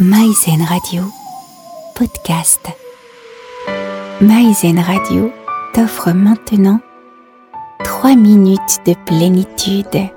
Maïzen Radio, podcast. Maïzen Radio t'offre maintenant 3 minutes de plénitude.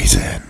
Horizon.